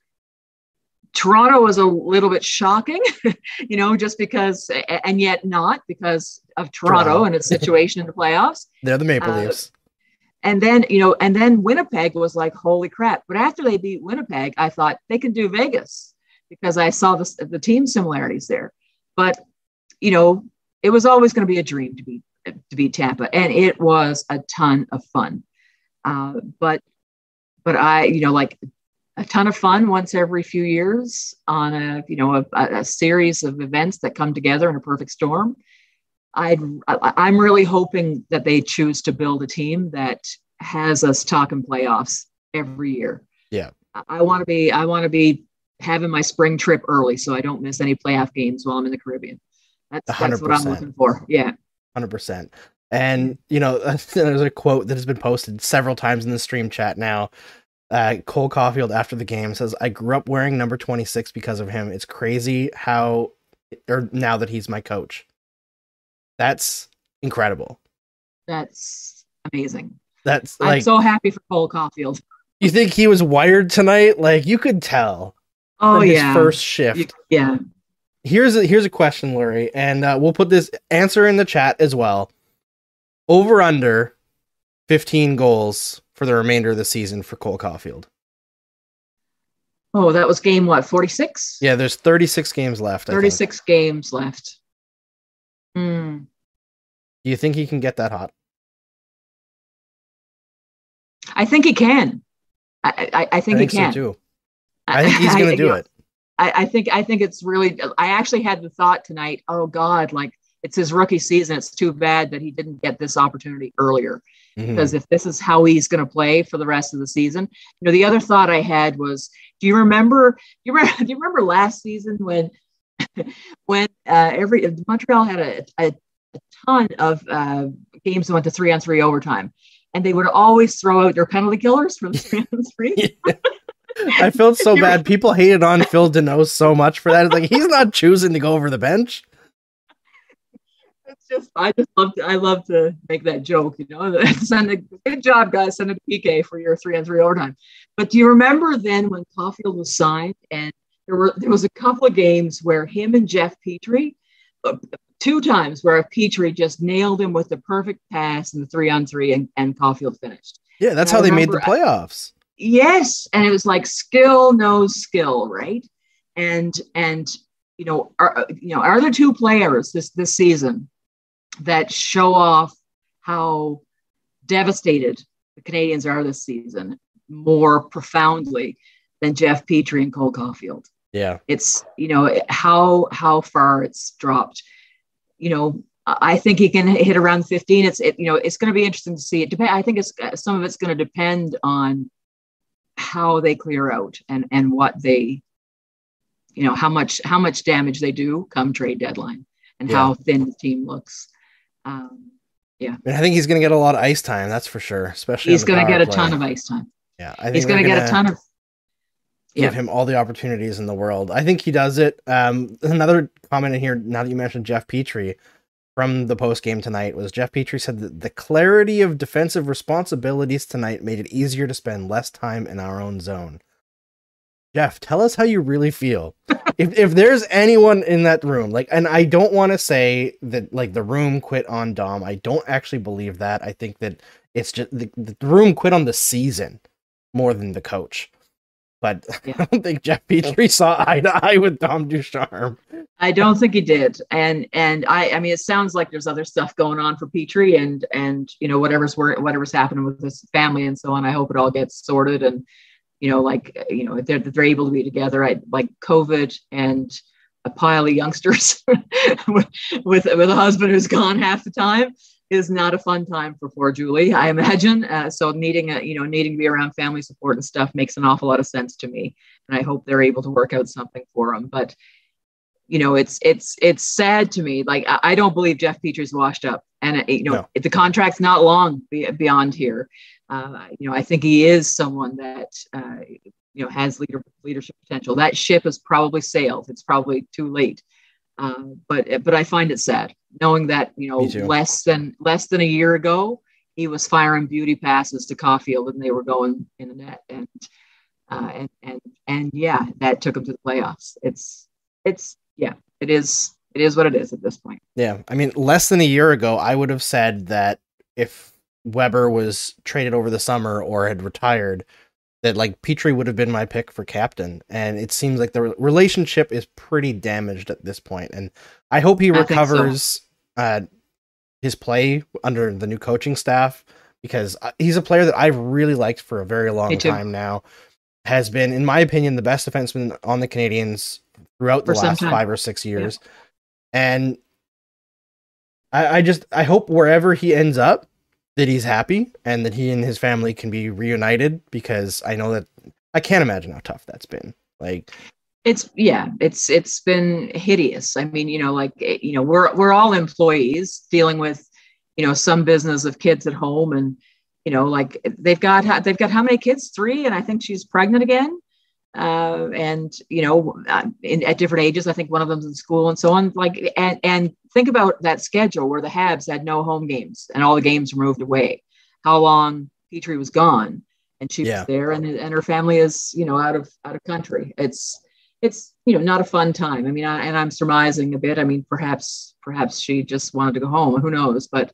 toronto was a little bit shocking <laughs> you know just because and yet not because of toronto, Toronto. and its situation in the playoffs They're the Maple Uh, Leafs. and then you know and then winnipeg was like holy crap but after they beat winnipeg i thought they can do vegas because i saw the, the team similarities there but you know it was always going to be a dream to be to be tampa and it was a ton of fun uh, but but i you know like a ton of fun once every few years on a you know a, a series of events that come together in a perfect storm I'd, I- I'm really hoping that they choose to build a team that has us talking playoffs every year. Yeah. I want to be, I want to be having my spring trip early so I don't miss any playoff games while I'm in the Caribbean. That's, that's what I'm 100%. looking for. Yeah. hundred percent. And you know, <laughs> there's a quote that has been posted several times in the stream chat now. Uh, Cole Caufield after the game says, "I grew up wearing number 26 because of him. It's crazy how, or now that he's my coach, that's incredible. That's amazing. That's I'm so happy for Cole Caufield. you think he was wired tonight. Like you could tell Oh, his yeah. first shift. You- yeah. here's a here's a question, Lori, and uh, we'll put this answer in the chat as well. Over under 15 goals for the remainder of the season for Cole Caufield? Oh, that was game what? 46? Yeah, there's 36 games left. I think. 36 games left. Hmm. Do you think he can get that hot? I think he can. I, I, I think, I think he can. so too. I think he's <laughs> going to do you know, it. I, I think I think it's really. I actually had the thought tonight. Oh God, like it's his rookie season. It's too bad that he didn't get this opportunity earlier. Mhm. Because if this is how he's going to play for the rest of the season, you know, the other thought I had was, do you remember? You remember? <laughs> Do you remember last season when, <laughs> when uh, every Montreal had a, a, a ton of uh, games that went to three on three overtime, and they would always throw out their penalty killers from three on three. <laughs> I felt so bad. People hated on Phil Danault so much for that. It's like he's not choosing to go over the bench. It's just I just love to I love to make that joke, you know. <laughs> Send a good job, guys. Send a PK for your three on three overtime. But do you remember then when Caufield was signed and there were there was a couple of games where him and Jeff Petry, uh, two times where Petry just nailed him with the perfect pass in the three on three and, and Caufield finished. Yeah, that's I how they made the playoffs. Yes, and it was like skill knows skill, right? And and you know, are you know, are there two players this this season that show off how devastated the Canadians are this season more profoundly than Jeff Petry and Cole Caufield? Yeah, It's you know how how far it's dropped. You know, I think he can hit around 15. It's it, you know it's going to be interesting to see. It depend. I think it's uh, some of it's going to depend on how they clear out and and what they, you know, how much how much damage they do come trade deadline and Yeah. how thin the team looks. Um, yeah and I think he's going to get a lot of ice time. That's for sure. Especially he's going going to to get a ton of ice time. Yeah, I think He's going to they're get a ton of. give Yeah. him all the opportunities in the world. I think he does it. Um, another comment in here. Now that you mentioned Jeff Petry from the post game tonight was Jeff Petry said that the clarity of defensive responsibilities tonight made it easier to spend less time in our own zone. Jeff, tell us how you really feel. <laughs> if if there's anyone in that room, like, and I don't want to say that like the room quit on Dom. I don't actually believe that. I think that it's just the, the room quit on the season more than the coach. But <laughs> Yeah. I don't think Jeff Petry saw eye to eye with Dom Ducharme. I don't think he did, and and I I mean it sounds like there's other stuff going on for Petry and and you know whatever's whatever's happening with his family and so on. I hope it all gets sorted and you know like you know they're they're able to be together. I like COVID and a pile of youngsters <laughs> with with with a husband who's gone half the time is not a fun time for poor Julie. I imagine. Uh, so needing a you know needing to be around family support and stuff makes an awful lot of sense to me, and I hope they're able to work out something for him. But you know, it's it's it's sad to me. Like I, I don't believe Jeff Petry's washed up, and uh, you know, No. the contract's not long be, beyond here. Uh, you know, I think he is someone that uh, you know has leader leadership potential. That ship has probably sailed. It's probably too late. Uh, but but I find it sad knowing that you know less than less than a year ago he was firing beauty passes to Caufield and they were going in the net and uh, and and and yeah, that took him to the playoffs. It's it's yeah, it is it is what it is at this point. Yeah, I mean, less than a year ago, I would have said that if Weber was traded over the summer or had retired, that like Petry would have been my pick for captain. And it seems like the re- relationship is pretty damaged at this point. And I hope he I think so. recovers uh, his play under the new coaching staff because uh, he's a player that I've really liked for a very long time now. Has been, in my opinion, the best defenseman on the Canadians throughout the For some last time. five or six years. And I, I just I hope wherever he ends up that he's happy and that he and his family can be reunited because I know that I can't imagine how tough that's been. Like It's yeah, it's it's been hideous. I mean, you know, like eh, you know, we're we're all employees dealing with, you know, some business of kids at home, and you know, like they've got they've got how many kids? Three, and I think she's pregnant again. Uh, and you know, uh, in, at different ages, I think one of them's in school and so on. Like, and and think about that schedule where the Habs had no home games and all the games were moved away. How long Petry was gone, and she Yeah. was there, and and her family is you know out of out of country. It's it's you know not a fun time. I mean, I, and I'm surmising a bit. I mean, perhaps perhaps she just wanted to go home. Who knows? But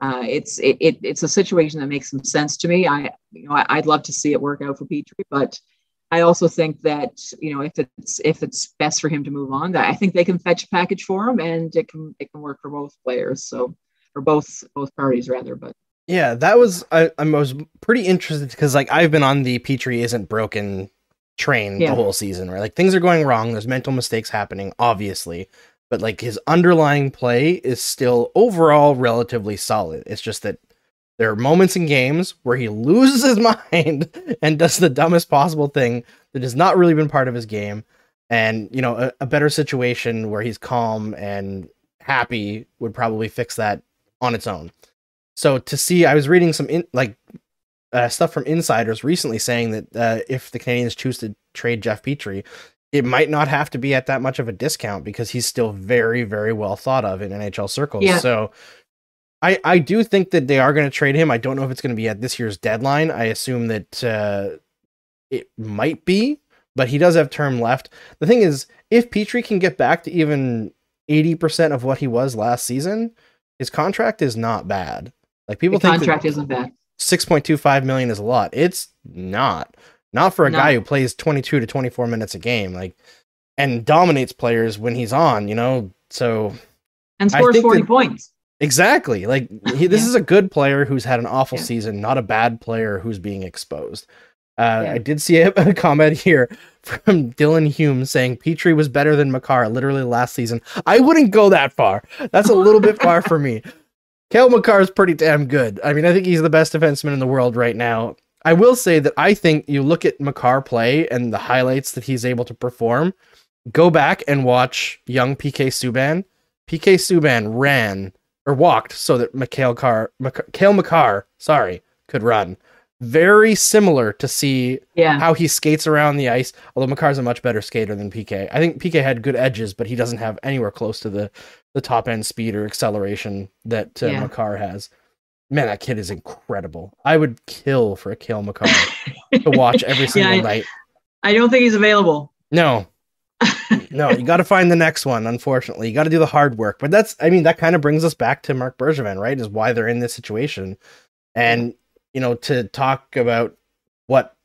uh, it's it, it, it's a situation that makes some sense to me. I you know I, would love to see it work out for petry but I also think that you know if it's if it's best for him to move on, that I think they can fetch a package for him, and it can it can work for both players. So for both both parties rather, but. Yeah, that was I, I was pretty interested because like I've been on the Petry isn't broken train Yeah. the whole season, right? Like things are going wrong, there's mental mistakes happening, obviously, but like his underlying play is still overall relatively solid. It's just that there are moments in games where he loses his <laughs> mind and does the dumbest possible thing that has not really been part of his game. And you know, a, a better situation where he's calm and happy would probably fix that on its own. So to see, I was reading some in, like uh, stuff from insiders recently saying that uh, if the Canadians choose to trade Jeff Petry, it might not have to be at that much of a discount because he's still very, very well thought of in NHL circles. Yeah. So I I do think that they are going to trade him. I don't know if it's going to be at this year's deadline. I assume that uh, it might be, but he does have term left. The thing is, if Petry can get back to even eighty percent of what he was last season, his contract is not bad. Like people the think contract isn't bad. 6.25 million is a lot. It's not. Not for a No. guy who plays 22 to 24 minutes a game like and dominates players when he's on, you know. So And scores 40 that- points. Exactly. Like he, this Yeah. is a good player who's had an awful Yeah. season, not a bad player who's being exposed. Uh, Yeah. I did see <laughs> a, a comment here from Dylan Hume saying Petry was better than Makar literally last season. I wouldn't go that far. That's a little bit far for me. <laughs> Kale Makar is pretty damn good. I mean, I think he's the best defenseman in the world right now. I will say that I think you look at Makar play and the highlights that he's able to perform. Go back and watch young PK Subban. PK Subban ran or walked so that Mikhail Car, Mak- Kale Makar, sorry, could run. Very similar to see Yeah. how he skates around the ice. Although Makar's a much better skater than PK. I think PK had good edges, but he doesn't have anywhere close to the the top end speed or acceleration that uh, Yeah. Makar has. Man, that kid is incredible. I would kill for a Kale Makar to watch every <laughs> single I- night. I don't think he's available. No. No, you got to find the next one. Unfortunately, you got to do the hard work. But that's, I mean, that kind of brings us back to Marc Bergevin, right? Is why they're in this situation, and you know, to talk about what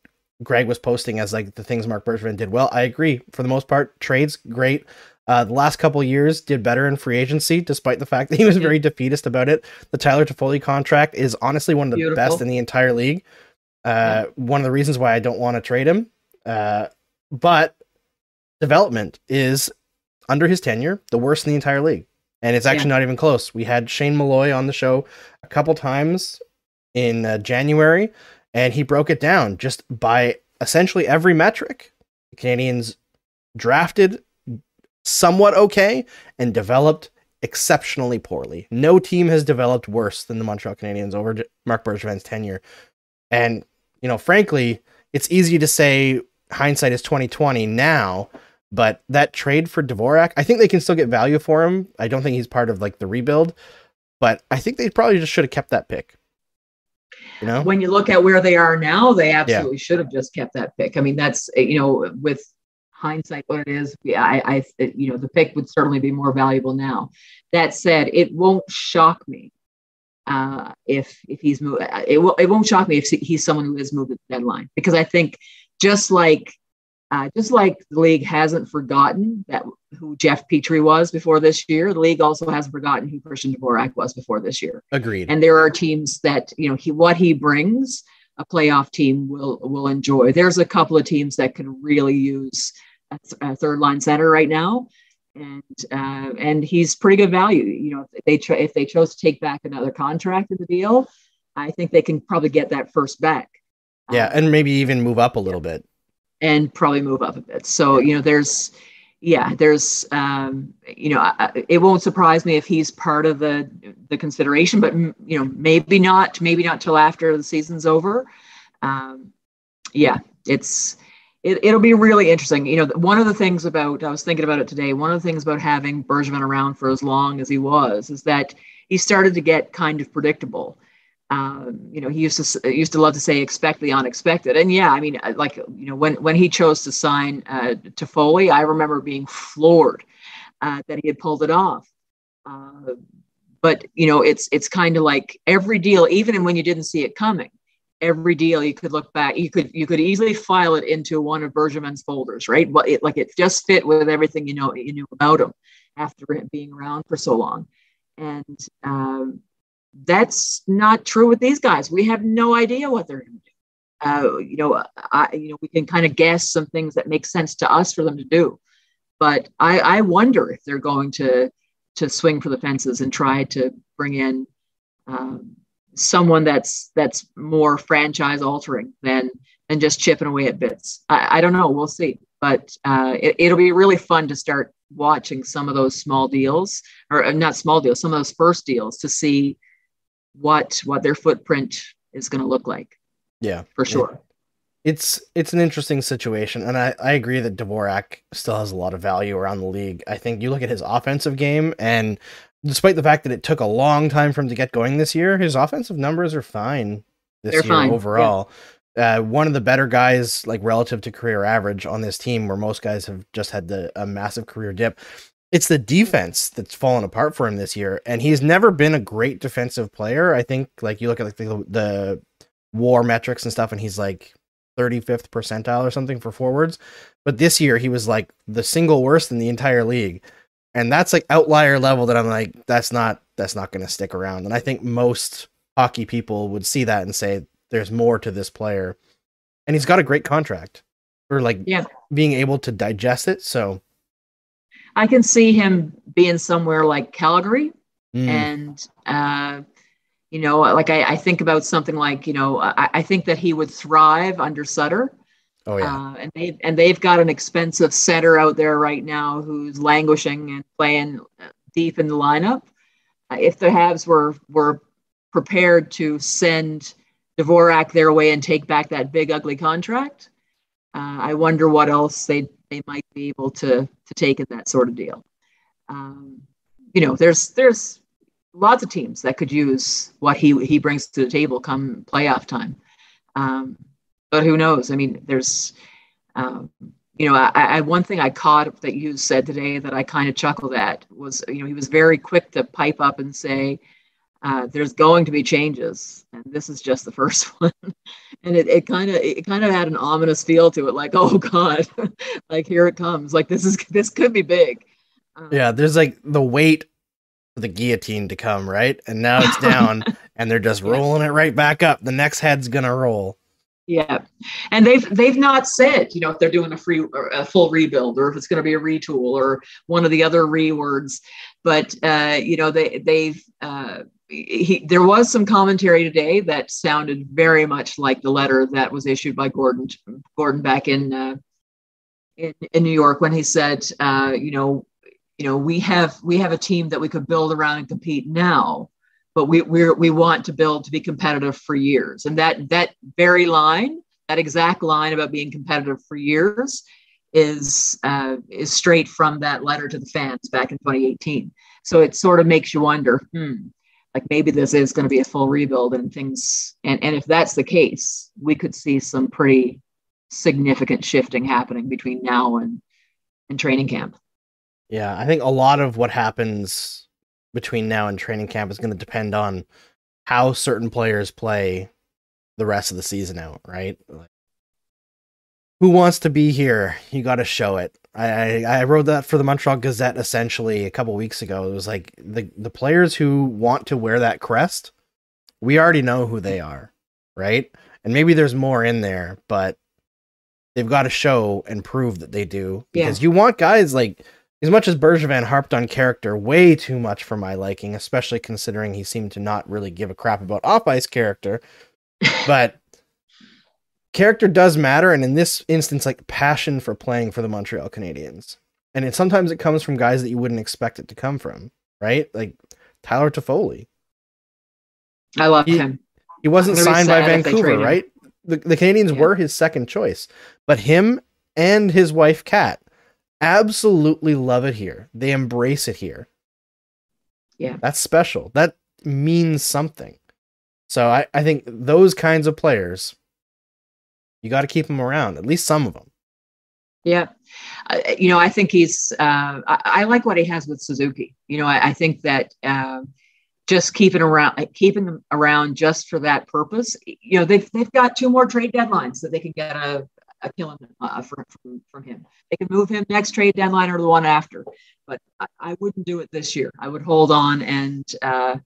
Greg was posting as like the things Marc Bergevin did well. I agree for the most part. Trades great. Uh, the last couple years did better in free agency, despite the fact that he was very defeatist about it. The Tyler Toffoli contract is honestly one of the Beautiful. best in the entire league. Uh, One of the reasons why I don't want to trade him. Uh, but development is under his tenure the worst in the entire league, and it's actually not even close. We had Shane Malloy on the show a couple times in uh, January, and he broke it down just by essentially every metric. The Canadians drafted somewhat okay and developed exceptionally poorly. No team has developed worse than the Montreal Canadiens over Marc Bergevin's tenure. And you know, frankly, it's easy to say hindsight is 2020 now, but that trade for Dvorak, I think they can still get value for him. I don't think he's part of like the rebuild, but I think they probably just should have kept that pick. You know? When you look at where they are now, they absolutely should have just kept that pick. I mean, that's uh, you know, with hindsight, what it is. Yeah, I, I, it- you know, the pick would certainly be more valuable now. That said, it won't shock me uh, if if he's moved. It will. It won't shock me if he's someone who has moved at the deadline because I think just like. Uh, just like the league hasn't forgotten that who Jeff Petry was before this year, the league also hasn't forgotten who Christian Dvorak was before this year. Agreed. and there are teams that you know he what he brings a playoff team will will enjoy. There's a couple of teams that can really use a, th- a third line center right now. And uh, and he's pretty good value. You know if they cho- if they chose to take back another contract in the deal i think they can probably get that first back. Yeah, Um, and maybe even move up a little bit. And probably move up a bit. So, you know, there's, yeah, there's, um, you know, I, it won't surprise me if he's part of the the consideration, but you know, maybe not, maybe not till after the season's over. Um, yeah, it's it, it'll be really interesting. You know, one of the things about I was thinking about it today. One of the things about having Bergevin around for as long as he was is that he started to get kind of predictable um, you know, he used to used to love to say expect the unexpected, and yeah, I mean, uh, like you know, when when he chose to sign uh, Toffoli, I remember being floored uh, that he had pulled it off. Uh, but you know, it's it's kind of like every deal, even when you didn't see it coming, every deal you could look back, you could you could easily file it into one of Bergevin's folders, right? But it like it just fit with everything you know you knew about him after being around for so long, and um, that's not true with these guys. We have no idea what they're going to do. Uh, you know, I, you know, we can kind of guess some things that make sense to us for them to do, but I, I wonder if they're going to to swing for the fences and try to bring in um, someone that's that's more franchise altering than than just chipping away at bits. I, I don't know. We'll see. But uh, it, will be really fun to start watching some of those small deals, or uh, not small deals, some of those first deals to see what what their footprint is going to look like. Yeah, for sure. It's it's an interesting situation, and I, I agree that Dvorak still has a lot of value around the league. I think you look at his offensive game, and despite the fact that it took a long time for him to get going this year, his offensive numbers are fine this They're year fine. overall. Yeah. Uh, one of the better guys, like relative to career average on this team, where most guys have just had the, a massive career dip it's the defense that's fallen apart for him this year, and he's never been a great defensive player. I think like you look at like the, the war metrics and stuff, and he's like 35th percentile or something for forwards. But this year he was like the single worst in the entire league. And that's like outlier level that I'm like, that's not that's not gonna stick around. And I think most hockey people would see that and say there's more to this player. And he's got a great contract for like yeah. being able to digest it. So I can see him being somewhere like Calgary, mm. and uh, you know, like I, I, think about something like you know, I, I, think that he would thrive under Sutter. Oh yeah, uh, and they and they've got an expensive center out there right now who's languishing and playing deep in the lineup. Uh, if the Habs were were prepared to send Dvorak their way and take back that big ugly contract, uh, I wonder what else they they might be able to to take in that sort of deal. Um, you know, there's there's lots of teams that could use what he he brings to the table come playoff time. Um, but who knows? I mean, there's um, you know, I, I, one thing I caught that you said today that I kind of chuckled at was, you know, he was very quick to pipe up and say, uh, "There's going to be changes, and this is just the first <laughs> one." and it, it kind of it kind of had an ominous feel to it like <laughs> oh god <laughs> like here it comes. Like this is this could be big. Um, yeah there's like the weight for the guillotine to come right? And now it's down and they're just rolling it right back up. The next head's gonna roll. Yeah. And they've they've not said you know if they're doing a free a full rebuild or if it's going to be a retool or one of the other rewords. But uh you know they they've uh he, there was some commentary today that sounded very much like the letter that was issued by Gorton Gorton back in uh, in, in, New York when he said, uh, you know, you know, we have we have a team that we could build around and compete now, but we we we want to build to be competitive for years. And that that very line, that exact line about being competitive for years, is uh, is straight from that letter to the fans back in 2018. So it sort of makes you wonder, hmm, like maybe this is going to be a full rebuild and things and, and if that's the case we could see some pretty significant shifting happening between now and and training camp. Yeah i think a lot of what happens between now and training camp is going to depend on how certain players play the rest of the season out right? Like, who wants to be here you got to show it I, I wrote that for the Montreal Gazette essentially a couple weeks ago. It was like the the players who want to wear that crest, we already know who they are, right? And maybe there's more in there, but they've got to show and prove that they do because yeah. you want guys like as much as Bergevin harped on character way too much for my liking, especially considering he seemed to not really give a crap about off ice character. <laughs> but character does matter, and in this instance, like passion for playing for the Montreal Canadiens. And it sometimes it comes from guys that you wouldn't expect it to come from, right? Like Tyler Toffoli. I love he, him. He wasn't signed by Vancouver, right? The, the Canadiens yeah. were his second choice, but him and his wife Kat absolutely love it here. They embrace it here. Yeah. That's special. That means something. So I, I think those kinds of players you got to keep him around, at least some of them. Yeah. Uh, you know, I think he's, uh, I, I, like what he has with Suzuki. You know, I, I think that, uh, just keeping around keeping them around just for that purpose. You know, they've they've got two more trade deadlines that they can get a, a killing uh, from, from from him. They can move him next trade deadline or the one after, but I, I wouldn't do it this year. I would hold on and uh,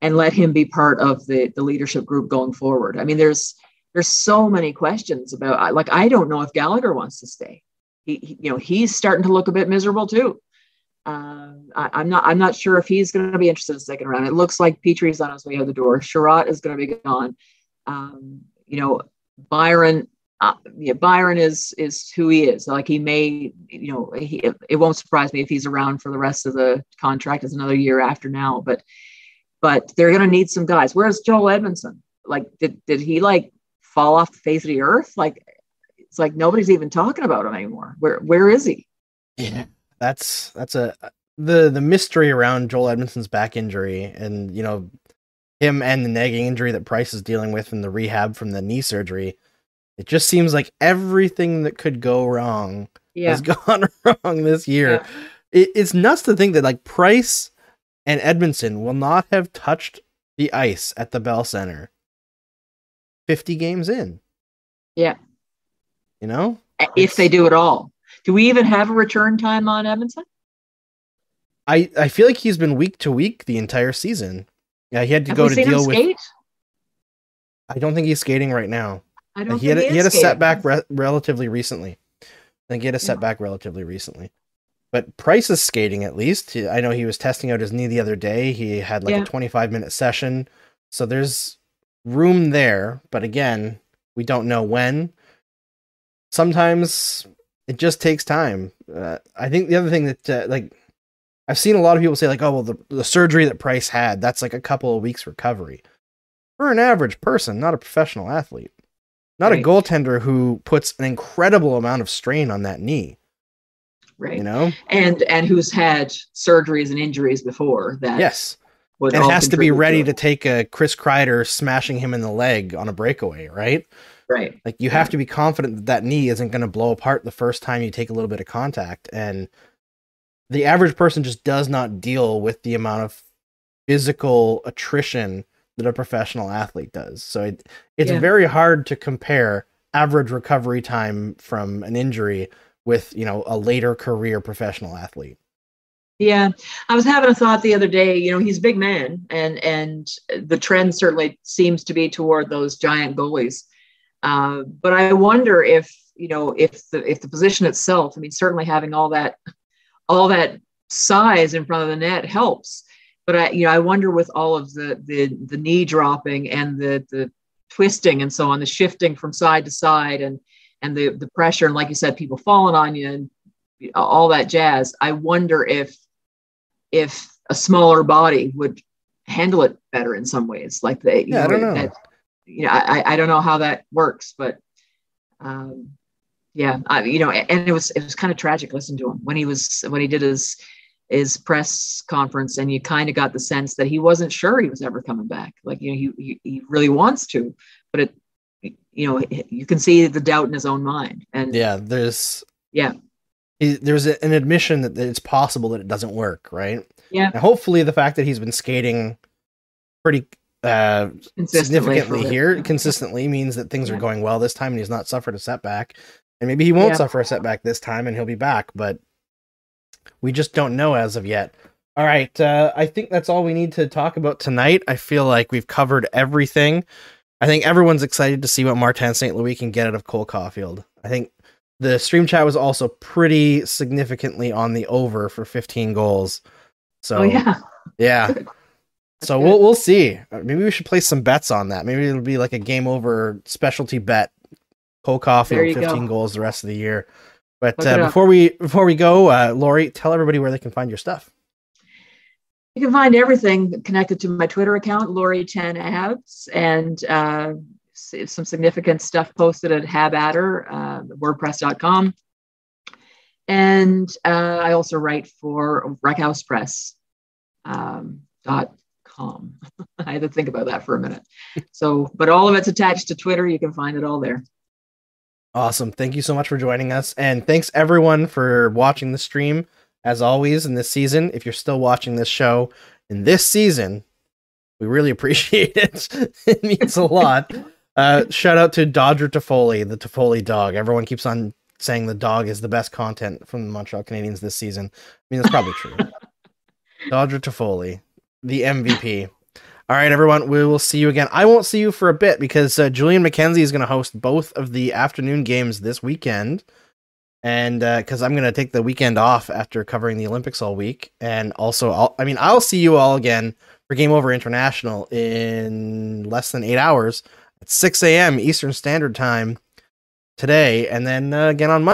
and let him be part of the the leadership group going forward. I mean, there's there's so many questions about like I don't know if Gallagher wants to stay. He, he you know he's starting to look a bit miserable too. Um, I, am not I'm not sure if he's going to be interested in the second round. It looks like Petry's on his way out the door. Chiarot is going to be gone. Um, you know Byron. Uh, yeah, Byron is is who he is. Like he may, you know, he, it, it won't surprise me if he's around for the rest of the contract. Is another year after now, but but they're going to need some guys. Where's Joel Edmundson? Like, did did he like fall off the face of the earth? Like, it's like nobody's even talking about him anymore. Where where is he? Yeah, that's that's a the the mystery around Joel Edmundson's back injury, and you know him and the nagging injury that Price is dealing with in the rehab from the knee surgery. It just seems like everything that could go wrong Yeah, has <laughs> gone wrong this year. Yeah. It, it's nuts to think that like Price and Edmundson will not have touched the ice at the Bell Center 50 games in. Yeah. You know? if they do it all. Do we even have a return time on Edmundson? I, I feel like he's been week to week the entire season. Yeah, he had to Have go to deal with. skate? I don't think he's skating right now. I don't He had a, he had a setback re- relatively recently. I think he had a Yeah. setback relatively recently. But Price is skating at least. I know he was testing out his knee the other day. He had like Yeah. a 25 minute session. So there's room there. But again, we don't know when. Sometimes it just takes time. Uh, I think the other thing that, uh, like, I've seen a lot of people say, like, oh, well, the, the surgery that Price had, that's like a couple of weeks recovery. For an average person, not a professional athlete not Right. a goaltender who puts an incredible amount of strain on that knee. right? You know, And and who's had surgeries and injuries before that? yes, would and has to be ready it. to take a Chris Kreider smashing him in the leg on a breakaway, right? right. Like you have to be confident that that knee isn't going to blow apart the first time you take a little bit of contact, and the average person just does not deal with the amount of physical attrition that a professional athlete does. So it, it's Yeah. very hard to compare average recovery time from an injury with, you know, a later career professional athlete. Yeah, I was having a thought the other day. You know, he's a big man, and and the trend certainly seems to be toward those giant goalies. Uh, but I wonder if you know if the if the position itself. I mean, certainly having all that all that size in front of the net helps. But I you know I wonder with all of the the the knee dropping and the the twisting and so on, the shifting from side to side and and the the pressure and like you said, people falling on you and all that jazz. I wonder if if a smaller body would handle it better in some ways. Like they, you Yeah, I don't know. That, you know, I, I don't know how that works, but um, yeah, I, you know, and it was it was kind of tragic Listen to him when he was when he did his his press conference, and you kind of got the sense that he wasn't sure he was ever coming back. Like you know, he he, he really wants to, but it, you know, you can see the doubt in his own mind, and Yeah, there's Yeah. He- there's an admission that it's possible that it doesn't work, right? Yeah. And hopefully the fact that he's been skating pretty uh significantly here consistently means that things are going well this time and he's not suffered a setback. And maybe he won't Yeah. suffer a setback this time and he'll be back but we just don't know as of yet. All right uh, i think that's all we need to talk about tonight. I feel like we've covered everything. I think everyone's excited to see what martin st louis can get out of cole caufield. I think the stream chat was also pretty significantly on the over for 15 goals so Oh yeah. yeah. <laughs> So good. we'll we'll see. Uh, Maybe we should place some bets on that. Maybe it'll be like a game over specialty bet. There Caufield, 15 go. goals the rest of the year. But uh, before we before we go, uh, Lori, tell everybody where they can find your stuff. You can find everything connected to my Twitter account, Lori 10 Abs, and uh, some significant stuff posted at Habatter, uh, WordPress.com. And uh, I also write for Wreckhouse Press. Um, dot com. <laughs> I had to think about that for a minute. So, but all of it's attached to Twitter. You can find it all there. Awesome. Thank you so much for joining us. And thanks everyone for watching the stream. As always in this season, if you're still watching this show in this season, We really <laughs> appreciate it. it means a lot. <laughs> Uh, shout out to Dodger Toffoli, the Toffoli dog. Everyone keeps on saying the dog is the best content from the Montreal Canadiens this season. I mean, that's probably true. <laughs> Dodger Toffoli, the MVP. All right, everyone, we will see you again. I won't see you for a bit because uh, Julian McKenzie is going to host both of the afternoon games this weekend. And because I'm going to take the weekend off after covering the Olympics all week. And also, I'll, I mean, I'll see you all again for Game Over International in less than eight hours at 6 a.m. Eastern Standard Time today. And then uh, again on Monday.